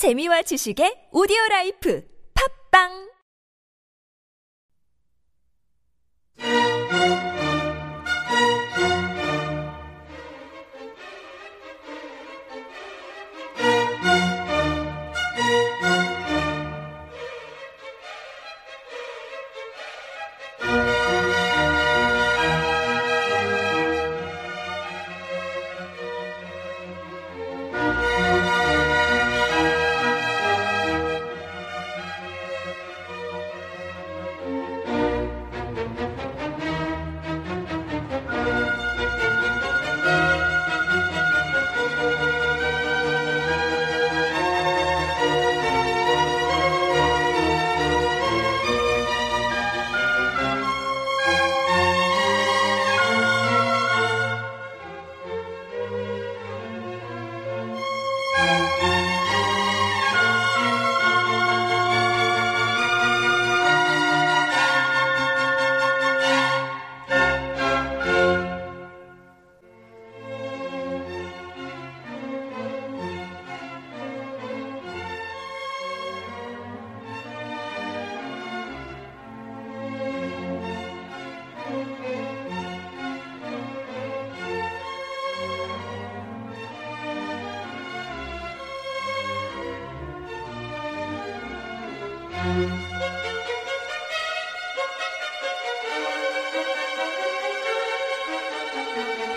재미와 지식의 오디오 라이프. 팝빵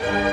Bye.